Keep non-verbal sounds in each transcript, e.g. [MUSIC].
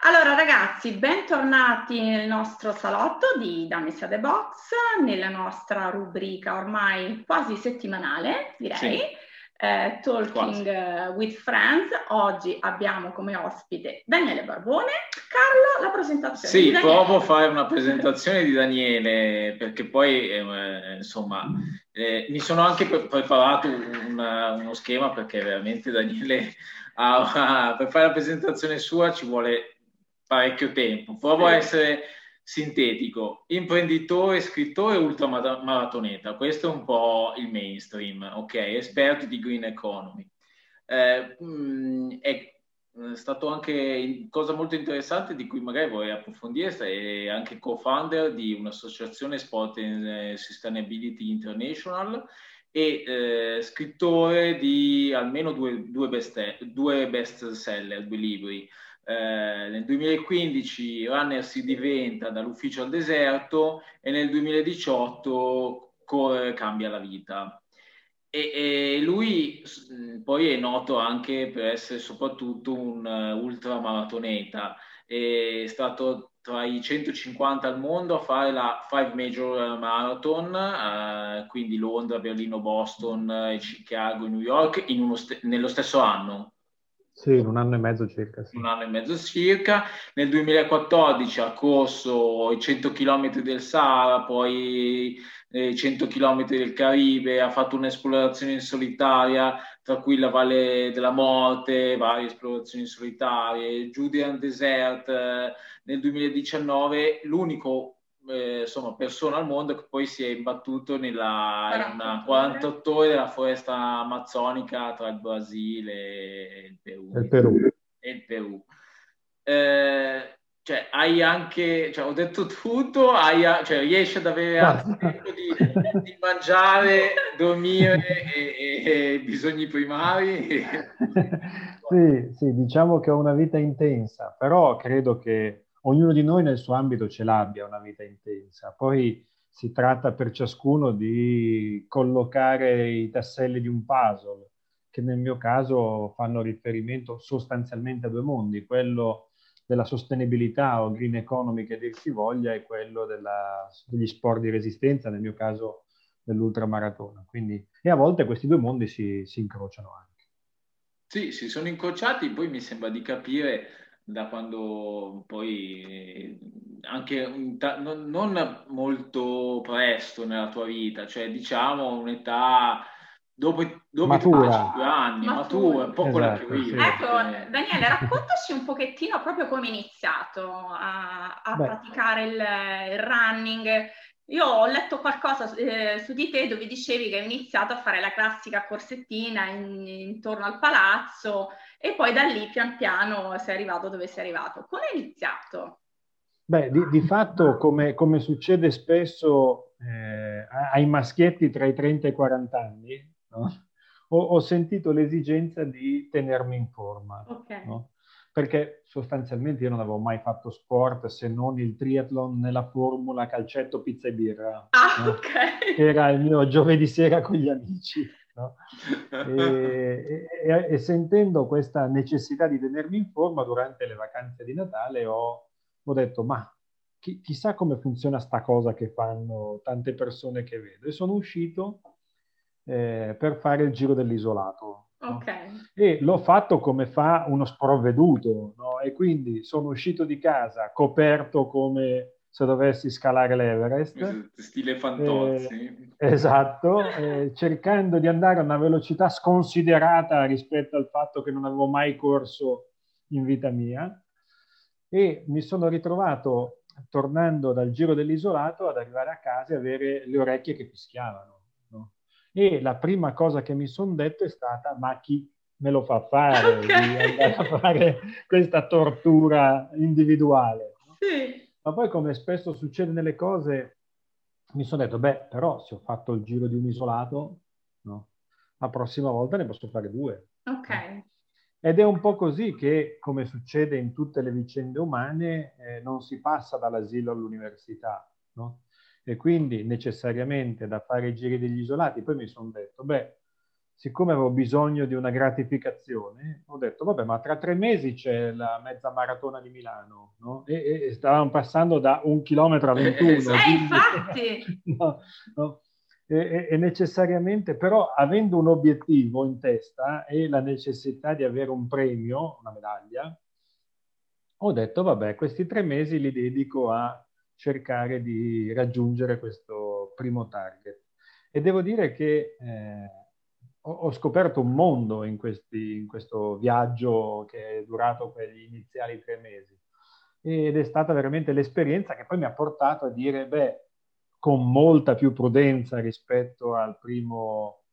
Allora ragazzi, bentornati nel nostro salotto di Dammi the Box, nella nostra rubrica ormai quasi settimanale, direi. Sì eh, Talking uh, with Friends. Oggi abbiamo come ospite Daniele Barbone. Carlo, la presentazione. Sì, provo a fare una presentazione di Daniele perché poi, eh, insomma, eh, mi sono anche pre- preparato una, uno schema perché veramente Daniele ha, per fare la presentazione sua ci vuole parecchio tempo. Provo a essere sintetico, imprenditore, scrittore, ultramaratoneta, questo è un po' il mainstream, ok? Esperto di green economy. Eh, mh, mm, è stato anche cosa molto interessante di cui magari vorrei approfondire, è anche co-founder di un'associazione Sport and eh, Sustainability International e eh, scrittore di almeno due, due, best, due best seller, due libri. Eh, nel 2015 Runner si diventa dall'ufficio al deserto e nel 2018 Corre cambia la vita. E, e, lui poi è noto anche per essere soprattutto un uh, ultramaratoneta, è stato tra i 150 al mondo a fare la Five Major Marathon, uh, quindi Londra, Berlino, Boston, Chicago, New York, st- nello stesso anno. Sì, in un anno e mezzo circa. Sì. Un anno e mezzo circa. Nel 2014 ha corso i 100 km del Sahara, poi i 100 km del Caribe, ha fatto un'esplorazione in solitaria, tra cui la Valle della Morte, varie esplorazioni solitarie, Judean Desert. Eh, nel 2019 l'unico eh, insomma, persona al mondo che poi si è imbattuto nella in 48 ore della foresta amazzonica tra il Brasile e il Perù. Il Perù. E il Perù. Eh, cioè, hai anche, cioè, ho detto tutto, hai, cioè, riesci ad avere anche tempo di, di, mangiare, dormire e, e, e bisogni primari? [LAUGHS] sì, sì, diciamo che ho una vita intensa, però credo che ognuno di noi nel suo ambito ce l'abbia una vita intensa. Poi si tratta per ciascuno di collocare i tasselli di un puzzle, che nel mio caso fanno riferimento sostanzialmente a due mondi, quello della sostenibilità o green economy che dir si voglia e quello della, degli sport di resistenza, nel mio caso dell'ultramaratona. Quindi, e a volte questi due mondi si, si incrociano anche. Sì, si sono incrociati, poi mi sembra di capire da quando poi anche non, non, molto presto nella tua vita, cioè diciamo un'età dopo, dopo matura. 5 anni, matura, matura un po' esatto, quella che esatto, vive. Ecco, Daniele, [LAUGHS] raccontaci un pochettino proprio come hai iniziato a, a praticare il, il running, io ho letto qualcosa eh, su di te dove dicevi che hai iniziato a fare la classica corsettina in, intorno al palazzo e poi da lì pian piano sei arrivato dove sei arrivato. Come hai iniziato? Beh, di, di fatto, come, come, succede spesso eh, ai maschietti tra i 30 e i 40 anni, no? ho, ho, sentito l'esigenza di tenermi in forma. Okay. No? perché sostanzialmente io non avevo mai fatto sport se non il triathlon nella formula calcetto, pizza e birra. Ah, no? ok. Era il mio giovedì sera con gli amici. No? E, e, e, sentendo questa necessità di tenermi in forma durante le vacanze di Natale ho, ho detto ma chi, chissà come funziona sta cosa che fanno tante persone che vedo e sono uscito eh, per fare il giro dell'isolato Okay. E l'ho fatto come fa uno sprovveduto, no? E quindi sono uscito di casa coperto come se dovessi scalare l'Everest. Stile Fantozzi. Eh, esatto, eh, cercando di andare a una velocità sconsiderata rispetto al fatto che non avevo mai corso in vita mia. E mi sono ritrovato, tornando dal giro dell'isolato, ad arrivare a casa e avere le orecchie che fischiavano e la prima cosa che mi sono detto è stata, ma chi me lo fa fare [LAUGHS] okay. di andare a fare questa tortura individuale? No? Sì. Ma poi, come spesso succede nelle cose, mi sono detto, beh, però se ho fatto il giro di un isolato, no? la prossima volta ne posso fare due. Ok. No? Ed è un po' così che, come succede in tutte le vicende umane, eh, non si passa dall'asilo all'università, no? E quindi necessariamente da fare i giri degli isolati. Poi mi sono detto, beh, siccome avevo bisogno di una gratificazione, ho detto, vabbè, ma tra tre mesi c'è la mezza maratona di Milano, no? E, e stavamo passando da un chilometro a 21. Eh, quindi, infatti! [LAUGHS] no, no. E, e, necessariamente, però, avendo un obiettivo in testa e la necessità di avere un premio, una medaglia, ho detto, vabbè, questi tre mesi li dedico a cercare di raggiungere questo primo target. E devo dire che eh, ho, ho, scoperto un mondo in, questi, in, questo viaggio che è durato quegli iniziali tre mesi. Ed è stata veramente l'esperienza che poi mi ha portato a dire, beh, con molta più prudenza rispetto al primo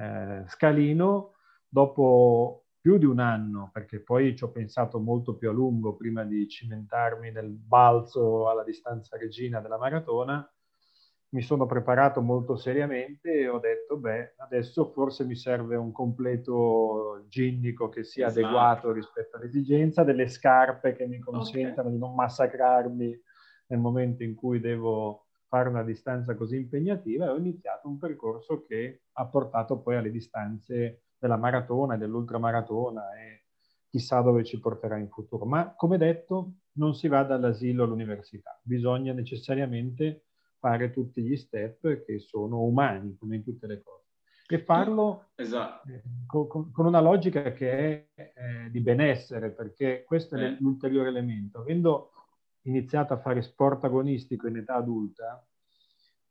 eh, scalino, dopo più di un anno, perché poi ci ho pensato molto più a lungo prima di cimentarmi nel balzo alla distanza regina della maratona, mi sono preparato molto seriamente e ho detto, beh, adesso forse mi serve un completo ginnico che sia esatto. adeguato rispetto all'esigenza, delle scarpe che mi consentano okay. di non massacrarmi nel momento in cui devo fare una distanza così impegnativa e ho iniziato un percorso che ha portato poi alle distanze della maratona e dell'ultramaratona e chissà dove ci porterà in futuro. Ma come detto, non si va dall'asilo all'università, bisogna necessariamente fare tutti gli step che sono umani, come in tutte le cose. E farlo esatto. eh, con, con, una logica che è eh, di benessere, perché questo è eh. l'ulteriore elemento. Avendo iniziato a fare sport agonistico in età adulta,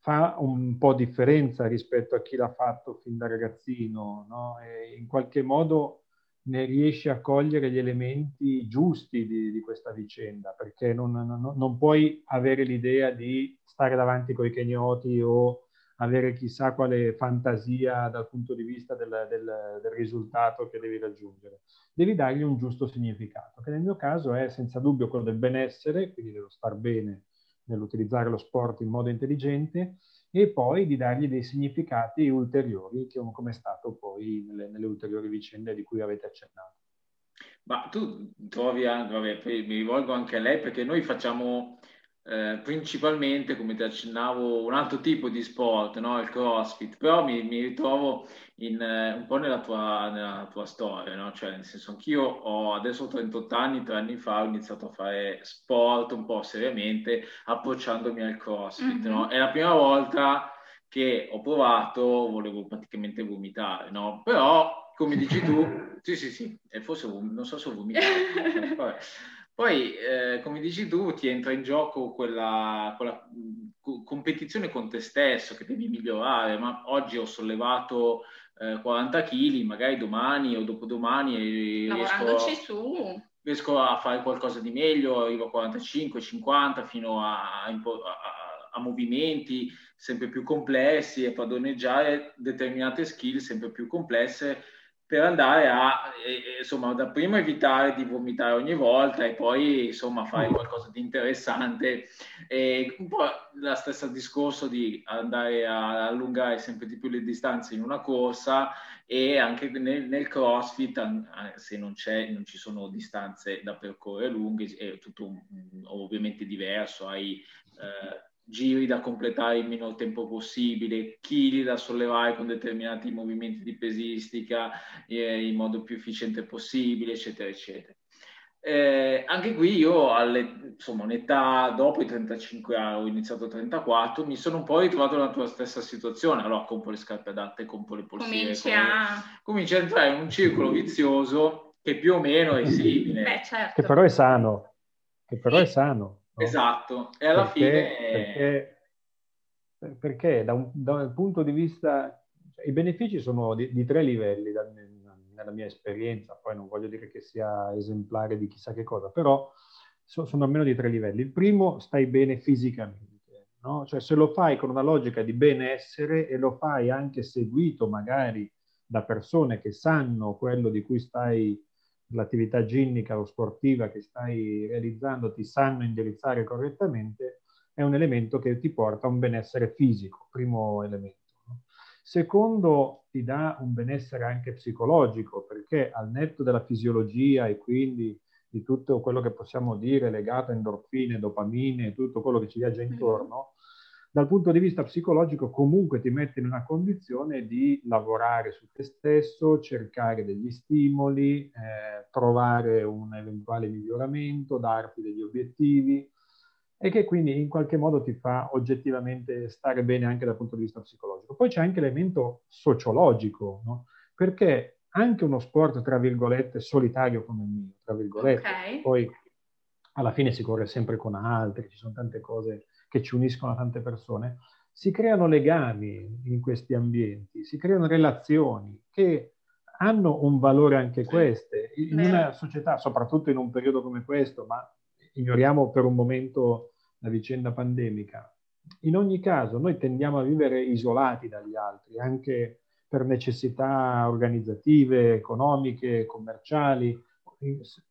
fa un po' differenza rispetto a chi l'ha fatto fin da ragazzino, no? In qualche modo ne riesce a cogliere gli elementi giusti di, di questa vicenda, perché non, non, non, puoi avere l'idea di stare davanti coi kenyoti o avere chissà quale fantasia dal punto di vista del, del, del, risultato che devi raggiungere. Devi dargli un giusto significato, che nel mio caso è senza dubbio quello del benessere, quindi devo star bene nell'utilizzare lo sport in modo intelligente e poi di dargli dei significati ulteriori, come è stato poi nelle, nelle ulteriori vicende di cui avete accennato. Ma tu trovi anche, vabbè, mi rivolgo anche a lei perché noi facciamo eh, principalmente, come ti accennavo, un altro tipo di sport, no? il crossfit, però mi, mi ritrovo in, eh, un po' nella tua, nella tua storia, no? cioè nel senso anch'io ho adesso ho 38 anni, tre anni fa ho iniziato a fare sport un po' seriamente approcciandomi al crossfit, mm-hmm. no? è la prima volta che ho provato, volevo praticamente vomitare, no? però come dici tu, [LAUGHS] sì sì sì, e forse non so se ho vomitato. [LAUGHS] Poi, eh, come dici tu, ti entra in gioco quella, quella competizione con te stesso che devi migliorare, ma oggi ho sollevato eh, 40 kg, magari domani o dopodomani Lavorandoci riesco, su. riesco a fare qualcosa di meglio, arrivo a 45, 50 fino a, a, a, a movimenti sempre più complessi e padroneggiare determinate skill sempre più complesse per andare a, eh, insomma, da prima evitare di vomitare ogni volta e poi, insomma, fare mm. qualcosa di interessante. E un po' la stessa discorso di andare a allungare sempre di più le distanze in una corsa e anche nel, nel crossfit, se non, c'è, non ci sono distanze da percorrere lunghe, è tutto ovviamente diverso, hai... Eh, giri da completare il minor tempo possibile, chili da sollevare con determinati movimenti di pesistica eh, in modo più efficiente possibile, eccetera, eccetera. Eh, anche qui io, alle, insomma, un'età dopo i 35 anni, ho iniziato a 34, mi sono un po' ritrovato nella tua stessa situazione. Allora compro le scarpe adatte, compro le polsiere. Cominci a... Cominci a entrare in un circolo vizioso che più o meno è simile. Beh, certo. Che però è sano. Che però è sano. Esatto, e alla perché, fine... Perché, perché da, un, da un, punto di vista... Cioè, I benefici sono di, di tre livelli da, nella mia esperienza, poi non voglio dire che sia esemplare di chissà che cosa, però so, sono almeno di tre livelli. Il primo, stai bene fisicamente, no? Cioè se lo fai con una logica di benessere e lo fai anche seguito magari da persone che sanno quello di cui stai l'attività ginnica o sportiva che stai realizzando ti sanno indirizzare correttamente, è un elemento che ti porta a un benessere fisico, primo elemento. Secondo, ti dà un benessere anche psicologico, perché al netto della fisiologia e quindi di tutto quello che possiamo dire legato a endorfine, dopamine, tutto quello che ci viaggia intorno, dal punto di vista psicologico comunque ti mette in una condizione di lavorare su te stesso, cercare degli stimoli, eh, trovare un eventuale miglioramento, darti degli obiettivi e che quindi in qualche modo ti fa oggettivamente stare bene anche dal punto di vista psicologico. Poi c'è anche l'elemento sociologico, no? perché anche uno sport, tra virgolette, solitario come il mio, tra virgolette, okay. poi alla fine si corre sempre con altri, ci sono tante cose che ci uniscono a tante persone, si creano legami in questi ambienti, si creano relazioni che hanno un valore anche queste. In una società, soprattutto in un periodo come questo, ma ignoriamo per un momento la vicenda pandemica, in ogni caso noi tendiamo a vivere isolati dagli altri, anche per necessità organizzative, economiche, commerciali.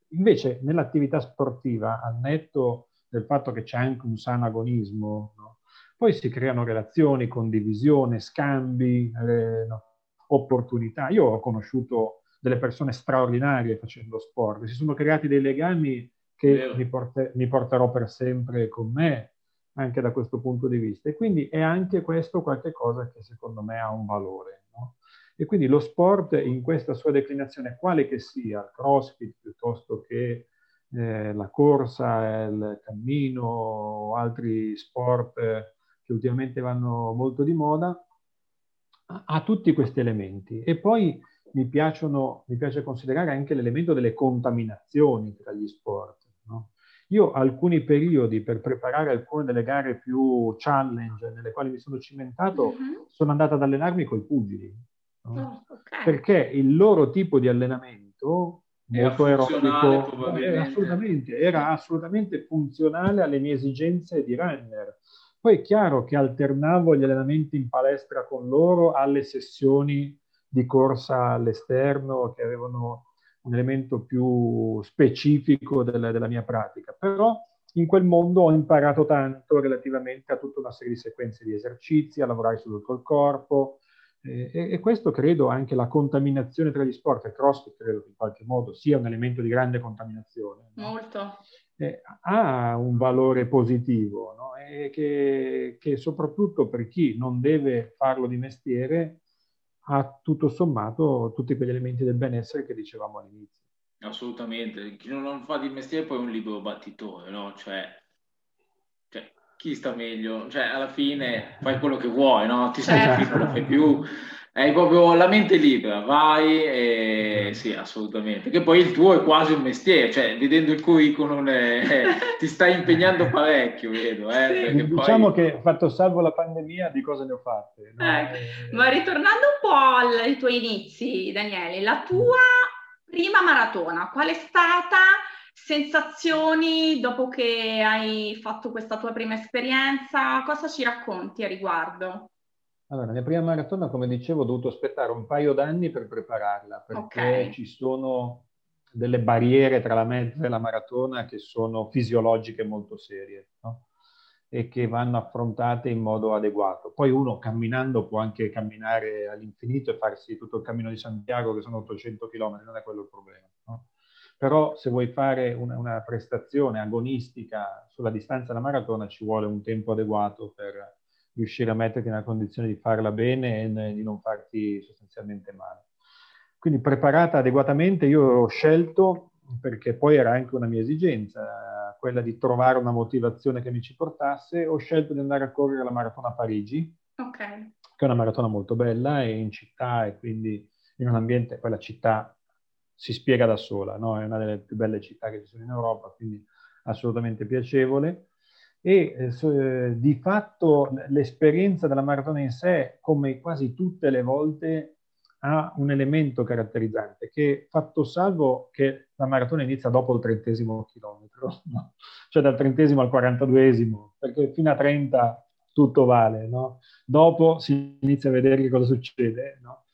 Invece nell'attività sportiva, al netto del fatto che c'è anche un sano agonismo, no? poi si creano relazioni, condivisione, scambi, eh, no? opportunità. Io ho conosciuto delle persone straordinarie facendo sport, si sono creati dei legami che mi, porter, mi, porterò per sempre con me, anche da questo punto di vista. E quindi è anche questo qualcosa che secondo me ha un valore. No? E quindi lo sport in questa sua declinazione, quale che sia, il crossfit piuttosto che eh, la corsa, il cammino o altri sport eh, che ultimamente vanno molto di moda, ha tutti questi elementi. E poi mi, piacciono, mi piace considerare anche l'elemento delle contaminazioni tra gli sport. No? Io alcuni periodi per preparare alcune delle gare più challenge nelle quali mi sono cimentato, mm-hmm. sono andato ad allenarmi con i pugili. No? Oh, okay. Perché il loro tipo di allenamento molto aerobico. Era assolutamente, era assolutamente funzionale alle mie esigenze di runner. Poi è chiaro che alternavo gli allenamenti in palestra con loro alle sessioni di corsa all'esterno che avevano un elemento più specifico della, della mia pratica. Però in quel mondo ho imparato tanto relativamente a tutta una serie di sequenze di esercizi, a lavorare su tutto il e, e, questo credo anche la contaminazione tra gli sport, il CrossFit credo che in qualche modo sia un elemento di grande contaminazione. No? Molto. Eh, ha un valore positivo no? e che, che, soprattutto per chi non deve farlo di mestiere ha tutto sommato tutti quegli elementi del benessere che dicevamo all'inizio. Assolutamente, chi non fa di mestiere poi è un libero battitore, no? Cioè, chi sta meglio? Cioè, alla fine fai quello che vuoi, no? Ti stai certo. non lo fai più. Hai proprio la mente libera, vai e sì, assolutamente. Che poi il tuo è quasi un mestiere, cioè vedendo il curriculum eh, ti stai impegnando [LAUGHS] parecchio, vedo. Eh, sì. Diciamo poi... che fatto salvo la pandemia, di cosa ne ho fatte? No? Ecco. Eh... Ma ritornando un po' ai tuoi inizi, Daniele, la tua prima maratona, qual è stata? Sensazioni dopo che hai fatto questa tua prima esperienza? Cosa ci racconti a riguardo? Allora, la prima maratona, come dicevo, ho dovuto aspettare un paio d'anni per prepararla, perché okay. ci sono delle barriere tra la mezza e la maratona che sono fisiologiche molto serie no? e che vanno affrontate in modo adeguato. Poi uno camminando può anche camminare all'infinito e farsi tutto il cammino di Santiago, che sono 800 km, non è quello il problema. No? Però se vuoi fare una, una, prestazione agonistica sulla distanza della maratona ci vuole un tempo adeguato per riuscire a metterti nella condizione di farla bene e di non farti sostanzialmente male. Quindi preparata adeguatamente io ho scelto, perché poi era anche una mia esigenza, quella di trovare una motivazione che mi ci portasse, ho scelto di andare a correre la maratona a Parigi, okay. che è una maratona molto bella, è in città e quindi in un ambiente, poi la città si spiega da sola, no? è una delle più belle città che ci sono in Europa, quindi assolutamente piacevole. E eh, eh, di fatto l'esperienza della maratona in sé, come quasi tutte le volte, ha un elemento caratterizzante, che fatto salvo che la maratona inizia dopo il trentesimo chilometro, [LAUGHS] no? cioè dal trentesimo al quarantaduesimo, perché fino a 30 tutto vale, no? Dopo si inizia a vedere che cosa succede, no?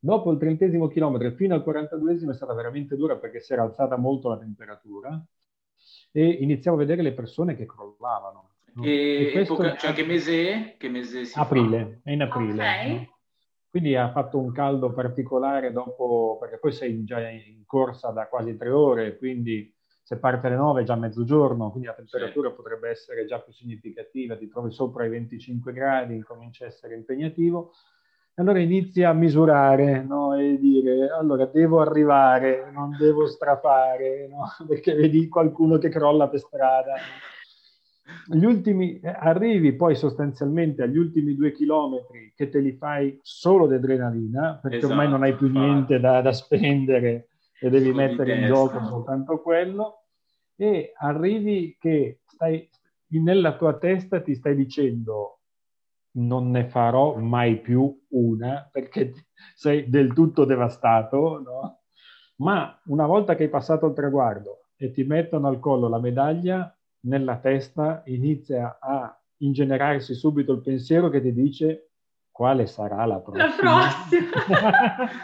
Dopo il trentesimo chilometro fino al 42esimo è stata veramente dura perché si era alzata molto la temperatura e iniziamo a vedere le persone che crollavano. No? E, e epoca, cioè che mese è? Che mese si aprile, fa? è in aprile. Okay. No? Quindi ha fatto un caldo particolare dopo, perché poi sei già in corsa da quasi tre ore, quindi se parte alle 9 è già mezzogiorno, quindi la temperatura sì. potrebbe essere già più significativa, ti trovi sopra i 25 gradi, incomincia a essere impegnativo. Allora inizi a misurare no? e dire, allora devo arrivare, non devo strafare, no? [LAUGHS] perché vedi qualcuno che crolla per strada. Gli ultimi, eh, arrivi poi sostanzialmente agli ultimi due chilometri che te li fai solo di adrenalina, perché esatto, ormai non hai più niente da, da spendere e devi mettere in gioco soltanto quello, e arrivi che stai, nella tua testa ti stai dicendo non ne farò mai più una perché sei del tutto devastato, no? Ma una volta che hai passato il traguardo e ti mettono al collo la medaglia, nella testa inizia a ingenerarsi subito il pensiero che ti dice quale sarà la prossima? La prossima!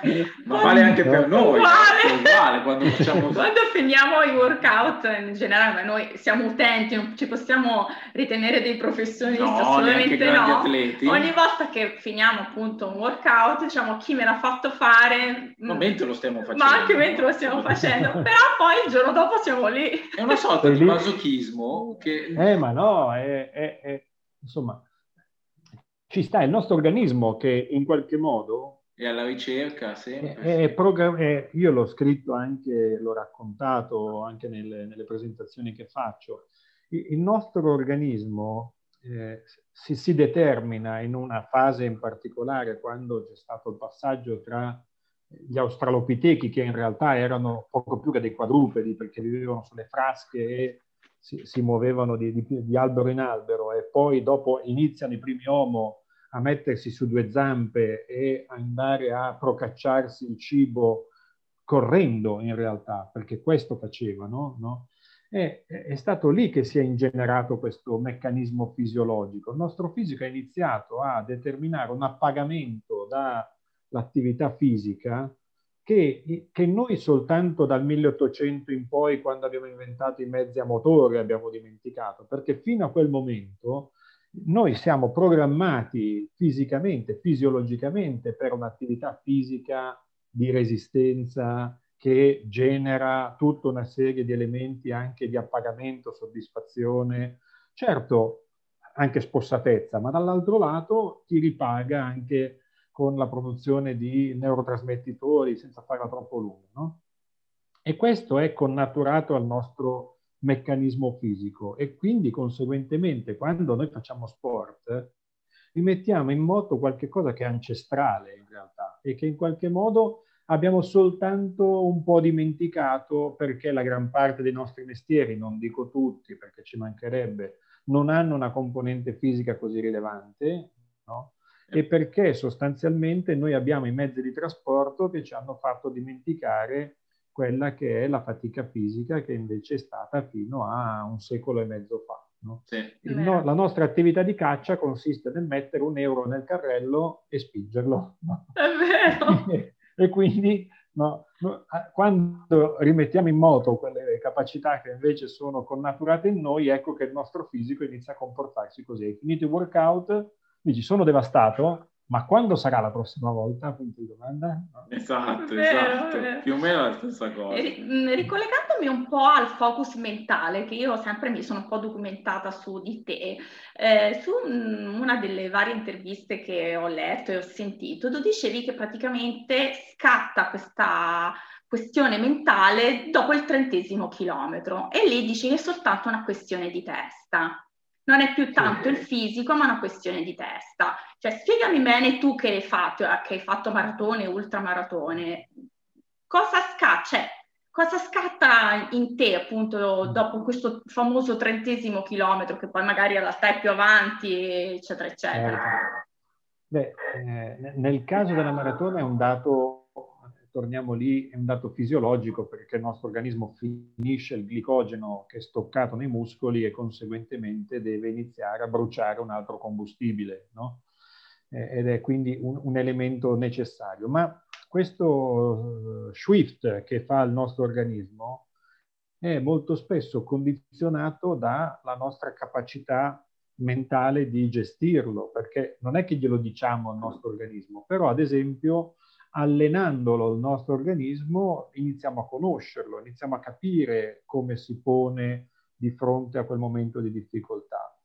[LAUGHS] Ma vale anche per noi. Vale. Uguale, quando, facciamo... quando finiamo i workout in generale, noi siamo utenti, non ci possiamo ritenere dei professionisti, no, assolutamente no. Atleti. Ogni volta che finiamo appunto un workout, diciamo chi me l'ha fatto fare. Ma mentre lo stiamo facendo. Ma anche mentre lo stiamo facendo, però poi il giorno dopo siamo lì. È una sorta di masochismo che... Eh, ma no, è, è, è insomma ci sta il nostro organismo che in qualche modo... È alla ricerca sempre. È, è program- è, io l'ho scritto anche, l'ho raccontato anche nelle, nelle presentazioni che faccio. Il, nostro organismo eh, si, si, determina in una fase in particolare quando c'è stato il passaggio tra gli australopitechi che in realtà erano poco più che dei quadrupedi perché vivevano sulle frasche e si, si muovevano di, di, di, albero in albero e poi dopo iniziano i primi Homo a mettersi su due zampe e andare a procacciarsi il cibo correndo in realtà, perché questo facevano, no? È, è, stato lì che si è ingenerato questo meccanismo fisiologico. Il nostro fisico ha iniziato a determinare un appagamento dall'attività fisica che, che, noi soltanto dal 1800 in poi, quando abbiamo inventato i mezzi a motore, abbiamo dimenticato, perché fino a quel momento noi siamo programmati fisicamente, fisiologicamente per un'attività fisica di resistenza che genera tutta una serie di elementi anche di appagamento, soddisfazione, certo anche spossatezza, ma dall'altro lato ti ripaga anche con la produzione di neurotrasmettitori senza farla troppo lunga. No? E questo è connaturato al nostro meccanismo fisico e quindi conseguentemente quando noi facciamo sport rimettiamo in moto qualcosa che è ancestrale in realtà e che in qualche modo abbiamo soltanto un po' dimenticato perché la gran parte dei nostri mestieri, non dico tutti perché ci mancherebbe, non hanno una componente fisica così rilevante, no? E perché sostanzialmente noi abbiamo i mezzi di trasporto che ci hanno fatto dimenticare quella che è la fatica fisica che invece è stata fino a un secolo e mezzo fa. No? Sì. No, la nostra attività di caccia consiste nel mettere un euro nel carrello e spingerlo. No? È vero! [LAUGHS] e quindi no, quando rimettiamo in moto quelle capacità che invece sono connaturate in noi, ecco che il nostro fisico inizia a comportarsi così. Hai finito il workout, dici sono devastato, ma quando sarà la prossima volta? Punto di domanda. No? Esatto, vero, esatto, vero. più o meno la stessa cosa. Mm, ricollegandomi un po' al focus mentale, che io sempre mi sono un po' documentata su di te, eh, su mm, una delle varie interviste che ho letto e ho sentito, tu dicevi che praticamente scatta questa questione mentale dopo il trentesimo chilometro e lì dici che è soltanto una questione di testa non è più tanto il fisico, ma una questione di testa. Cioè, spiegami bene tu che hai fatto, eh, che hai fatto maratone, ultramaratone, cosa scatta, cioè, cosa scatta in te appunto dopo questo famoso trentesimo chilometro che poi magari in realtà è più avanti, eccetera, eccetera. Eh, beh, eh, nel caso della maratona è un dato torniamo lì, è un dato fisiologico perché il nostro organismo finisce il glicogeno che è stoccato nei muscoli e conseguentemente deve iniziare a bruciare un altro combustibile, no? eh, ed è quindi un, un, elemento necessario. Ma questo uh, shift che fa il nostro organismo è molto spesso condizionato dalla nostra capacità mentale di gestirlo, perché non è che glielo diciamo al nostro organismo, però ad esempio allenandolo il nostro organismo iniziamo a conoscerlo, iniziamo a capire come si pone di fronte a quel momento di difficoltà.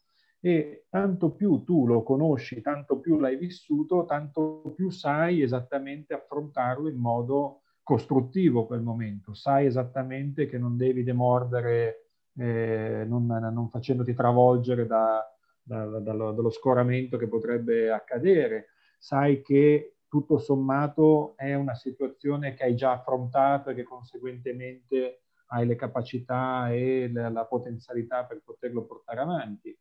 E tanto più tu lo conosci, tanto più l'hai vissuto, tanto più sai esattamente affrontarlo in modo costruttivo quel momento. Sai esattamente che non devi demordere eh, non, non, facendoti travolgere da, da, da, dallo, dallo scoramento che potrebbe accadere. Sai che tutto sommato è una situazione che hai già affrontato e che conseguentemente hai le capacità e la, la potenzialità per poterlo portare avanti.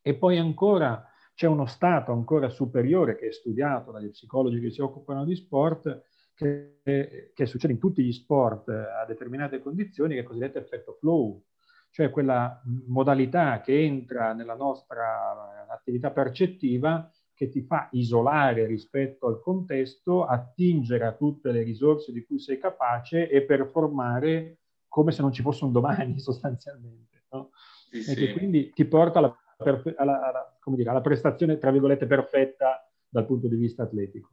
E poi ancora c'è uno stato ancora superiore che è studiato dagli psicologi che si occupano di sport, che, che succede in tutti gli sport a determinate condizioni, che è il cosiddetto effetto flow, cioè quella modalità che entra nella nostra attività percettiva che ti fa isolare rispetto al contesto, attingere a tutte le risorse di cui sei capace e performare come se non ci fosse un domani [LAUGHS] sostanzialmente. No? Sì, e sì. che quindi ti porta alla, alla, alla, dire, alla, prestazione, tra virgolette, perfetta dal punto di vista atletico.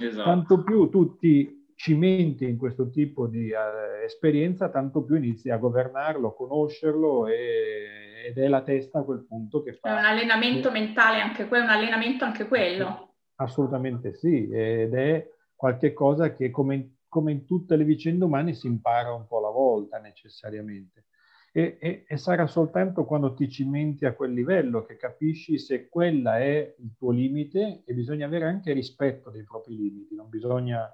Esatto. Tanto più tutti cimenti in questo tipo di uh, esperienza, tanto più inizi a governarlo, conoscerlo e, ed è la testa a quel punto che fa... È un allenamento mentale anche quello, un allenamento anche quello. Assolutamente sì, ed è qualche cosa che come, come in tutte le vicende umane si impara un po' alla volta necessariamente. E, e, e, sarà soltanto quando ti cimenti a quel livello che capisci se quella è il tuo limite e bisogna avere anche rispetto dei propri limiti, non bisogna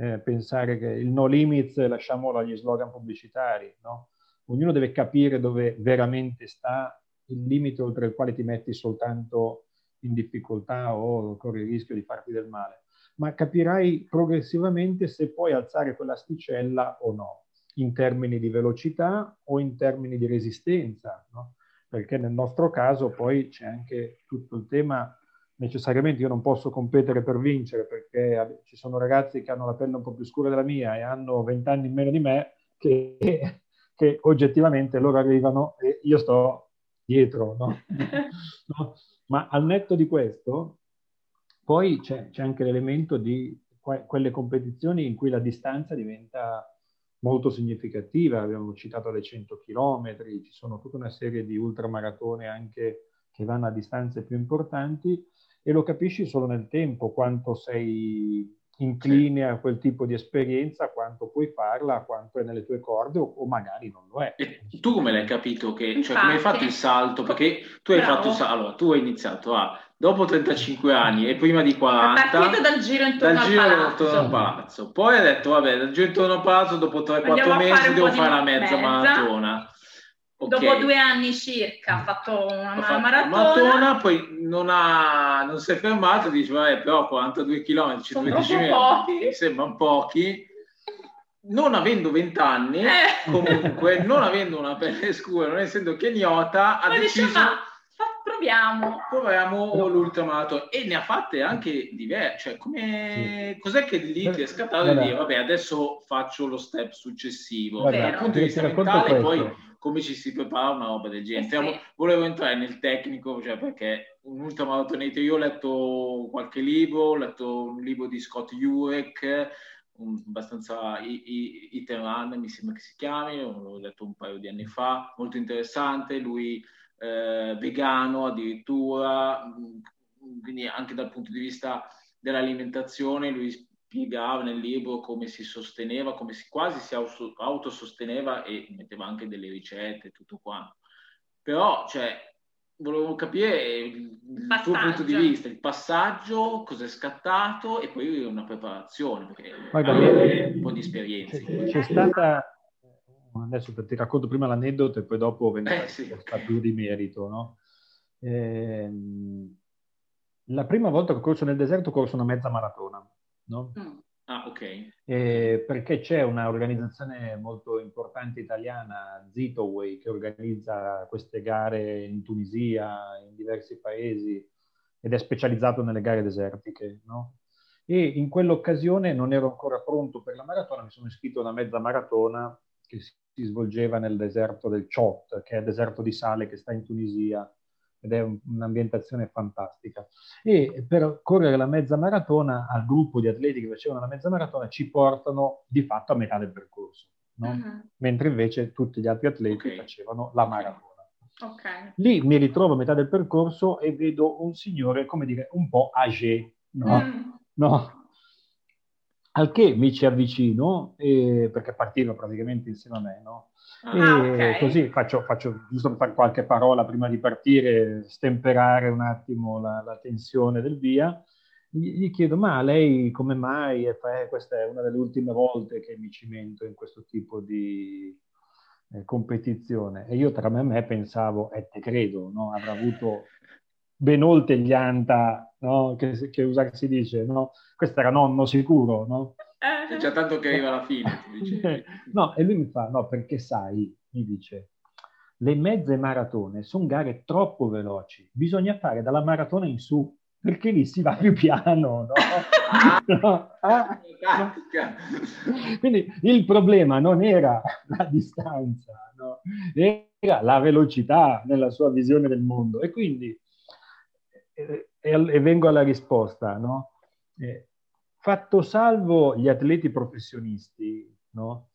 eh, pensare che il no limits lasciamolo agli slogan pubblicitari, no? Ognuno deve capire dove veramente sta il limite oltre il quale ti metti soltanto in difficoltà o corri il rischio di farti del male, ma capirai progressivamente se puoi alzare quell'asticella o no, in termini di velocità o in termini di resistenza, no? perché nel nostro caso poi c'è anche tutto il tema necessariamente io non posso competere per vincere perché ci sono ragazzi che hanno la pelle un po' più scura della mia e hanno vent'anni in meno di me che, [LAUGHS] che, oggettivamente loro arrivano e io sto dietro, no? [LAUGHS] no? Ma al netto di questo, poi c'è, c'è anche l'elemento di que- quelle competizioni in cui la distanza diventa molto significativa, abbiamo citato le 100 km, ci sono tutta una serie di ultramaratone anche che vanno a distanze più importanti e lo capisci solo nel tempo quanto sei incline a quel tipo di esperienza, quanto puoi farla, quanto è nelle tue corde o, o magari non lo è. E tu come l'hai capito? Che, cioè, come hai fatto il salto? Perché tu hai fatto allora, tu hai iniziato a dopo 35 anni e prima di 40 è partito dal giro intorno dal al giro palazzo. Intorno al palazzo poi hai detto vabbè dal giro intorno al palazzo dopo 3-4 mesi devo fare la mezza, mezza maratona Okay. Dopo due anni circa ha fatto una ha fatto maratona. maratona. Poi non, ha, non si è fermato e dice, vabbè, però 42 km, 115 mi sembrano pochi. Non avendo 20 anni, eh. comunque, non avendo una pelle scura, non essendo kenyota, ha ma deciso... Dice, ma proviamo. Proviamo l'ultimato e ne ha fatte anche diverse. Cioè, come... sì. cos'è che lì ti è scattato di dire, vabbè, adesso faccio lo step successivo. Guarda, dal punto di vista mentale, poi come ci si prepara una roba del genere. Stiamo, volevo entrare nel tecnico, cioè perché un'ultima maratoneta, io ho letto qualche libro, ho letto un libro di Scott Jurek, un, abbastanza iteran, mi sembra che si chiami, l'ho letto un paio di anni fa, molto interessante, lui eh, vegano addirittura, quindi anche dal punto di vista dell'alimentazione, lui spiegava nel libro come si sosteneva, come si quasi si autososteneva e metteva anche delle ricette e tutto quanto. Però, cioè, volevo capire il, il tuo punto di vista, il passaggio, cosa è scattato e poi una preparazione, perché Guarda, un po' di esperienza. C'è, c'è stata, adesso ti racconto prima l'aneddoto e poi dopo venire eh, sì. più di merito, no? Eh, la prima volta che ho corso nel deserto ho corso una mezza maratona no? Mm. Ah, ok. Eh, perché c'è un'organizzazione molto importante italiana, Zitoway, che organizza queste gare in Tunisia, in diversi paesi, ed è specializzato nelle gare desertiche, no? E in quell'occasione non ero ancora pronto per la maratona, mi sono iscritto a una mezza maratona che si svolgeva nel deserto del Chot, che è il deserto di sale che sta in Tunisia, ed è un, un'ambientazione fantastica. E per correre la mezza maratona, al gruppo di atleti che facevano la mezza maratona, ci portano di fatto a metà del percorso, no? uh-huh. mentre invece tutti gli altri atleti okay. facevano la maratona. Okay. Lì mi ritrovo a metà del percorso e vedo un signore, come dire, un po' âgé, no? Mm. no? Al che mi ci avvicino, eh, perché partivano praticamente insieme a me, no? Ah, e okay. così faccio, faccio, giusto per fare qualche parola prima di partire, stemperare un attimo la, la tensione del via. Gli, gli, chiedo, ma lei come mai? E fa, eh, questa è una delle ultime volte che mi cimento in questo tipo di, eh, competizione. E io tra me e me pensavo, e te credo, no? avrà avuto ben oltre gli anta, no? che, che usa, si dice, no? questo era nonno sicuro, no? C'è già tanto che arriva alla fine. [LAUGHS] no, e lui mi fa, no, perché sai, mi dice, le mezze maratone sono gare troppo veloci, bisogna fare dalla maratona in su, perché lì si va più piano, no? [LAUGHS] no? Ah, no. Quindi il problema non era la distanza, no? era la velocità nella sua visione del mondo. E quindi, e, vengo alla risposta, no? Eh, fatto salvo gli atleti professionisti, no?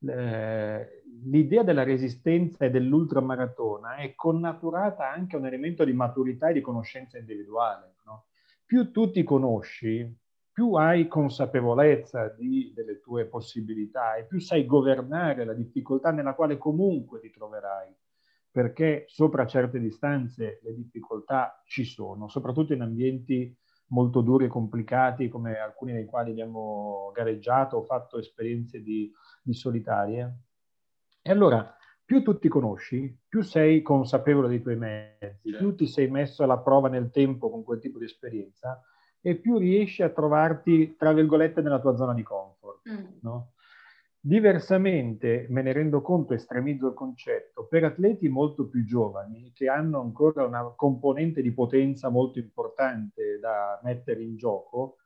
Eh, l'idea della resistenza e dell'ultramaratona è connaturata anche a un elemento di maturità e di conoscenza individuale. No? Più tu ti conosci, più hai consapevolezza di, delle tue possibilità e più sai governare la difficoltà nella quale comunque ti troverai, perché sopra certe distanze le difficoltà ci sono, soprattutto in ambienti molto duri e complicati come alcuni dei quali abbiamo gareggiato o fatto esperienze di, di solitarie. E allora, più tu ti conosci, più sei consapevole dei tuoi mezzi, più ti sei messo alla prova nel tempo con quel tipo di esperienza e più riesci a trovarti, tra virgolette, nella tua zona di comfort. Mm. No? Diversamente, me ne rendo conto, estremizzo il concetto, per atleti molto più giovani che hanno ancora una componente di potenza molto importante da mettere in gioco,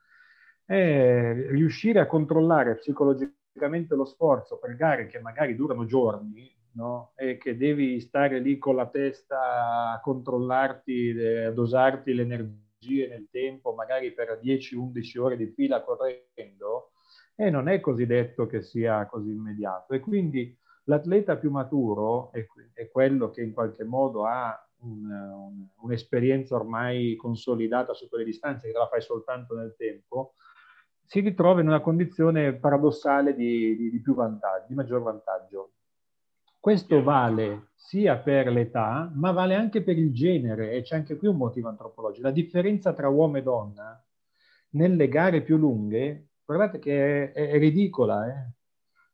è riuscire a controllare psicologicamente lo sforzo per gare che magari durano giorni no? e che devi stare lì con la testa a controllarti, a dosarti le energie nel tempo, magari per 10-11 ore di fila correndo, e non è così detto che sia così immediato. E quindi l'atleta più maturo è, è quello che in qualche modo ha un, un, un'esperienza ormai consolidata su quelle distanze, che la fai soltanto nel tempo, si ritrova in una condizione paradossale di, di, di più vantaggio, di maggior vantaggio. Questo vale sia per l'età, ma vale anche per il genere, e c'è anche qui un motivo antropologico. La differenza tra uomo e donna nelle gare più lunghe guardate che è, è ridicola. Eh?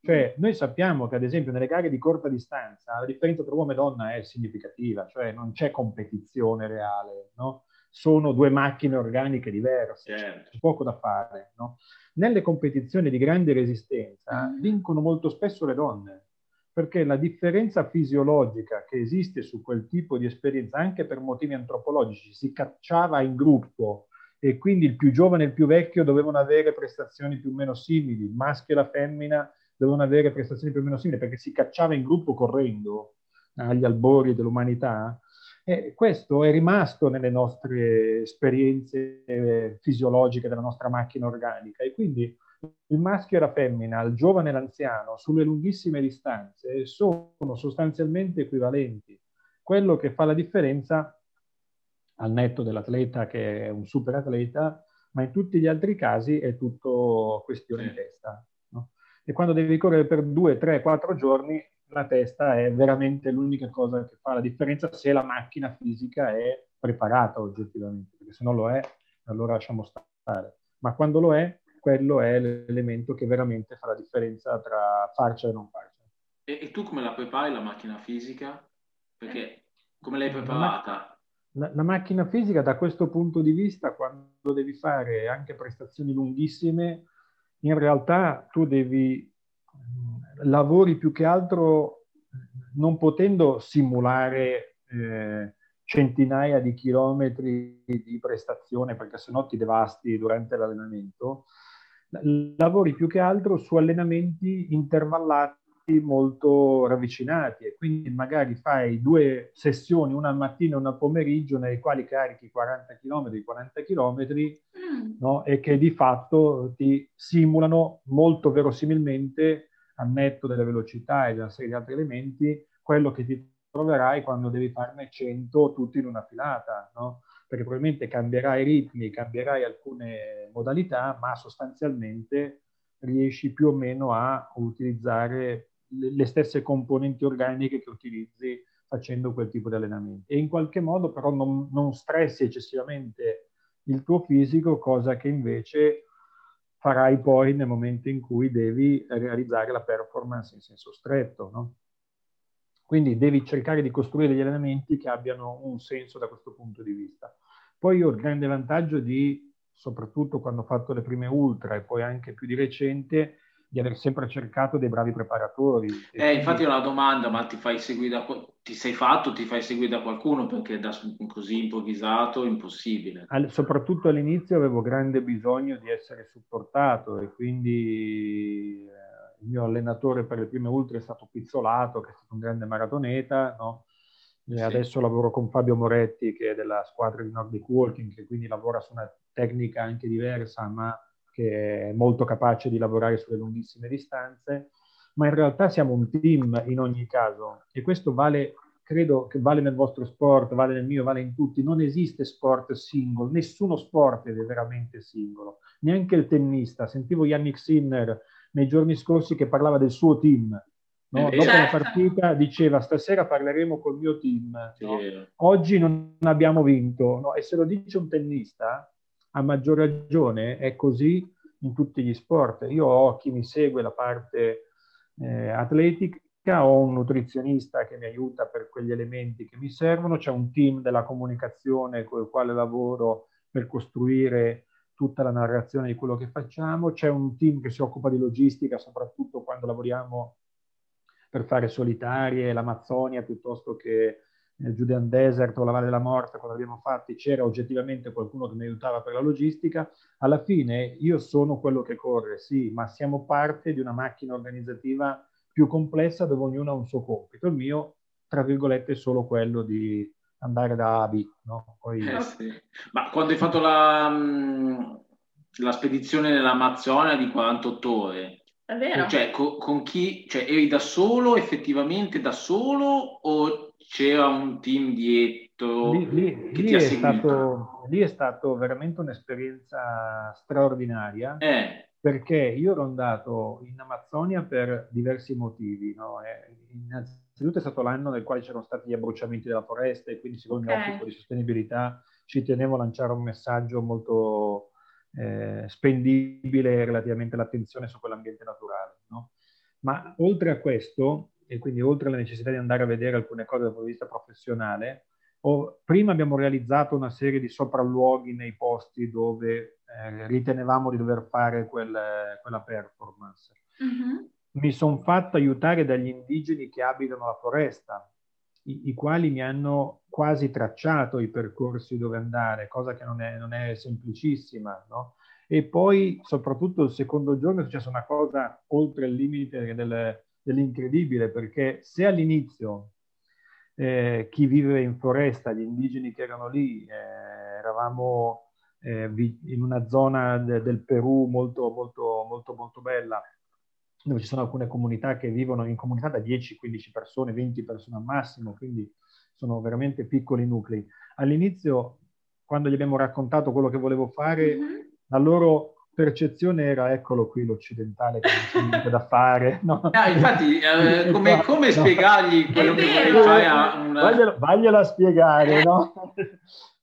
Cioè, noi sappiamo che ad esempio nelle gare di corta distanza la differenza tra uomo e donna è significativa, cioè non c'è competizione reale, no? sono due macchine organiche diverse, certo. c'è poco da fare. No? Nelle competizioni di grande resistenza mm. vincono molto spesso le donne, perché la differenza fisiologica che esiste su quel tipo di esperienza, anche per motivi antropologici, si cacciava in gruppo e quindi il più giovane e il più vecchio dovevano avere prestazioni più o meno simili, il maschio e la femmina dovevano avere prestazioni più o meno simili perché si cacciava in gruppo correndo agli albori dell'umanità. E questo è rimasto nelle nostre esperienze eh, fisiologiche della nostra macchina organica e quindi il maschio e la femmina, il giovane e l'anziano, sulle lunghissime distanze sono sostanzialmente equivalenti. Quello che fa la differenza al netto dell'atleta che è un super atleta, ma in tutti gli altri casi è tutto questione di testa. No? E quando devi correre per due, tre, quattro giorni, la testa è veramente l'unica cosa che fa la differenza se la macchina fisica è preparata oggettivamente, perché se non lo è, allora lasciamo stare. Ma quando lo è, quello è l'elemento che veramente fa la differenza tra farcela e non farcela. E, e tu come la prepari la macchina fisica? Perché come l'hai preparata? La, la, macchina fisica da questo punto di vista, quando devi fare anche prestazioni lunghissime, in realtà tu devi lavori più che altro non potendo simulare eh, centinaia di chilometri di prestazione perché sennò ti devasti durante l'allenamento, lavori più che altro su allenamenti intervallati molto ravvicinati e quindi magari fai due sessioni, una al mattino e una al pomeriggio, nelle quali carichi 40 km, 40 km, mm. no? e che di fatto ti simulano molto verosimilmente, al netto delle velocità e di una serie di altri elementi, quello che ti troverai quando devi farne 100 tutti in una filata, no? perché probabilmente cambierai i ritmi, cambierai alcune modalità, ma sostanzialmente riesci più o meno a utilizzare le stesse componenti organiche che utilizzi facendo quel tipo di allenamenti. E in qualche modo però non, non stressi eccessivamente il tuo fisico, cosa che invece farai poi nel momento in cui devi realizzare la performance in senso stretto. No? Quindi devi cercare di costruire degli allenamenti che abbiano un senso da questo punto di vista. Poi io ho il grande vantaggio di, soprattutto quando ho fatto le prime ultra e poi anche più di recente, di aver sempre cercato dei bravi preparatori. Eh, infatti è una domanda, ma ti fai seguire da, ti sei fatto, ti fai seguire da qualcuno perché da così improvvisato impossibile. All, soprattutto all'inizio avevo grande bisogno di essere supportato e quindi eh, il mio allenatore per le prime ultra è stato Pizzolato, che è stato un grande maratoneta, no? Sì. Adesso lavoro con Fabio Moretti, che è della squadra di Nordic Walking, che quindi lavora su una tecnica anche diversa, ma che è molto capace di lavorare sulle lunghissime distanze, ma in realtà siamo un team in ogni caso e questo vale, credo che vale nel vostro sport, vale nel mio, vale in tutti. Non esiste sport singolo, nessuno sport è veramente singolo, neanche il tennista. Sentivo Yannick Sinner nei giorni scorsi che parlava del suo team. No? Dopo certo. la partita diceva stasera parleremo col mio team, no? oggi non abbiamo vinto no? e se lo dice un tennista a maggior ragione è così in tutti gli sport. Io ho chi mi segue la parte eh, atletica, ho un nutrizionista che mi aiuta per quegli elementi che mi servono, c'è un team della comunicazione con il quale lavoro per costruire tutta la narrazione di quello che facciamo, c'è un team che si occupa di logistica, soprattutto quando lavoriamo per fare solitarie, l'Amazzonia piuttosto che nel Judean Desert o la Valle della Morte, quando abbiamo fatti, c'era oggettivamente qualcuno che mi aiutava per la logistica. Alla fine io sono quello che corre, sì, ma siamo parte di una macchina organizzativa più complessa dove ognuno ha un suo compito. Il mio, tra virgolette, è solo quello di andare da A a B. No? Poi... Eh sì. Ma quando hai fatto la, la spedizione nell'Amazzonia di 48 ore, è vero. Cioè, con, con chi, cioè, eri da solo, effettivamente da solo, o c'era un team dietro lì, lì, che lì ti ha Stato, lì è stato veramente un'esperienza straordinaria eh. perché io ero andato in Amazzonia per diversi motivi. No? innanzitutto è stato l'anno nel quale c'erano stati gli abbruciamenti della foresta e quindi siccome okay. mi occupo di sostenibilità ci tenevo a lanciare un messaggio molto eh, spendibile relativamente all'attenzione su quell'ambiente naturale. No? Ma oltre a questo, e quindi oltre alla necessità di andare a vedere alcune cose dal punto di vista professionale, ho, prima abbiamo realizzato una serie di sopralluoghi nei posti dove eh, ritenevamo di dover fare quel, quella performance. Mm-hmm. Mi sono fatto aiutare dagli indigeni che abitano la foresta, i, i, quali mi hanno quasi tracciato i percorsi dove andare, cosa che non è, non è semplicissima, no? E poi, soprattutto il secondo giorno, è successa una cosa oltre il limite del, dell'incredibile, perché se all'inizio eh, chi vive in foresta, gli indigeni che erano lì, eh, eravamo eh, in una zona de- del Perù molto, molto, molto, molto bella, dove ci sono alcune comunità che vivono in comunità da 10-15 persone, 20 persone al massimo, quindi sono veramente piccoli nuclei. All'inizio, quando gli abbiamo raccontato quello che volevo fare, mm-hmm. la loro percezione era eccolo qui l'occidentale che non c'è niente da fare. [LAUGHS] No? no infatti, eh, come, come no. spiegargli quello che vuoi fare a una... Vaglielo, vaglielo a spiegare, no? [LAUGHS]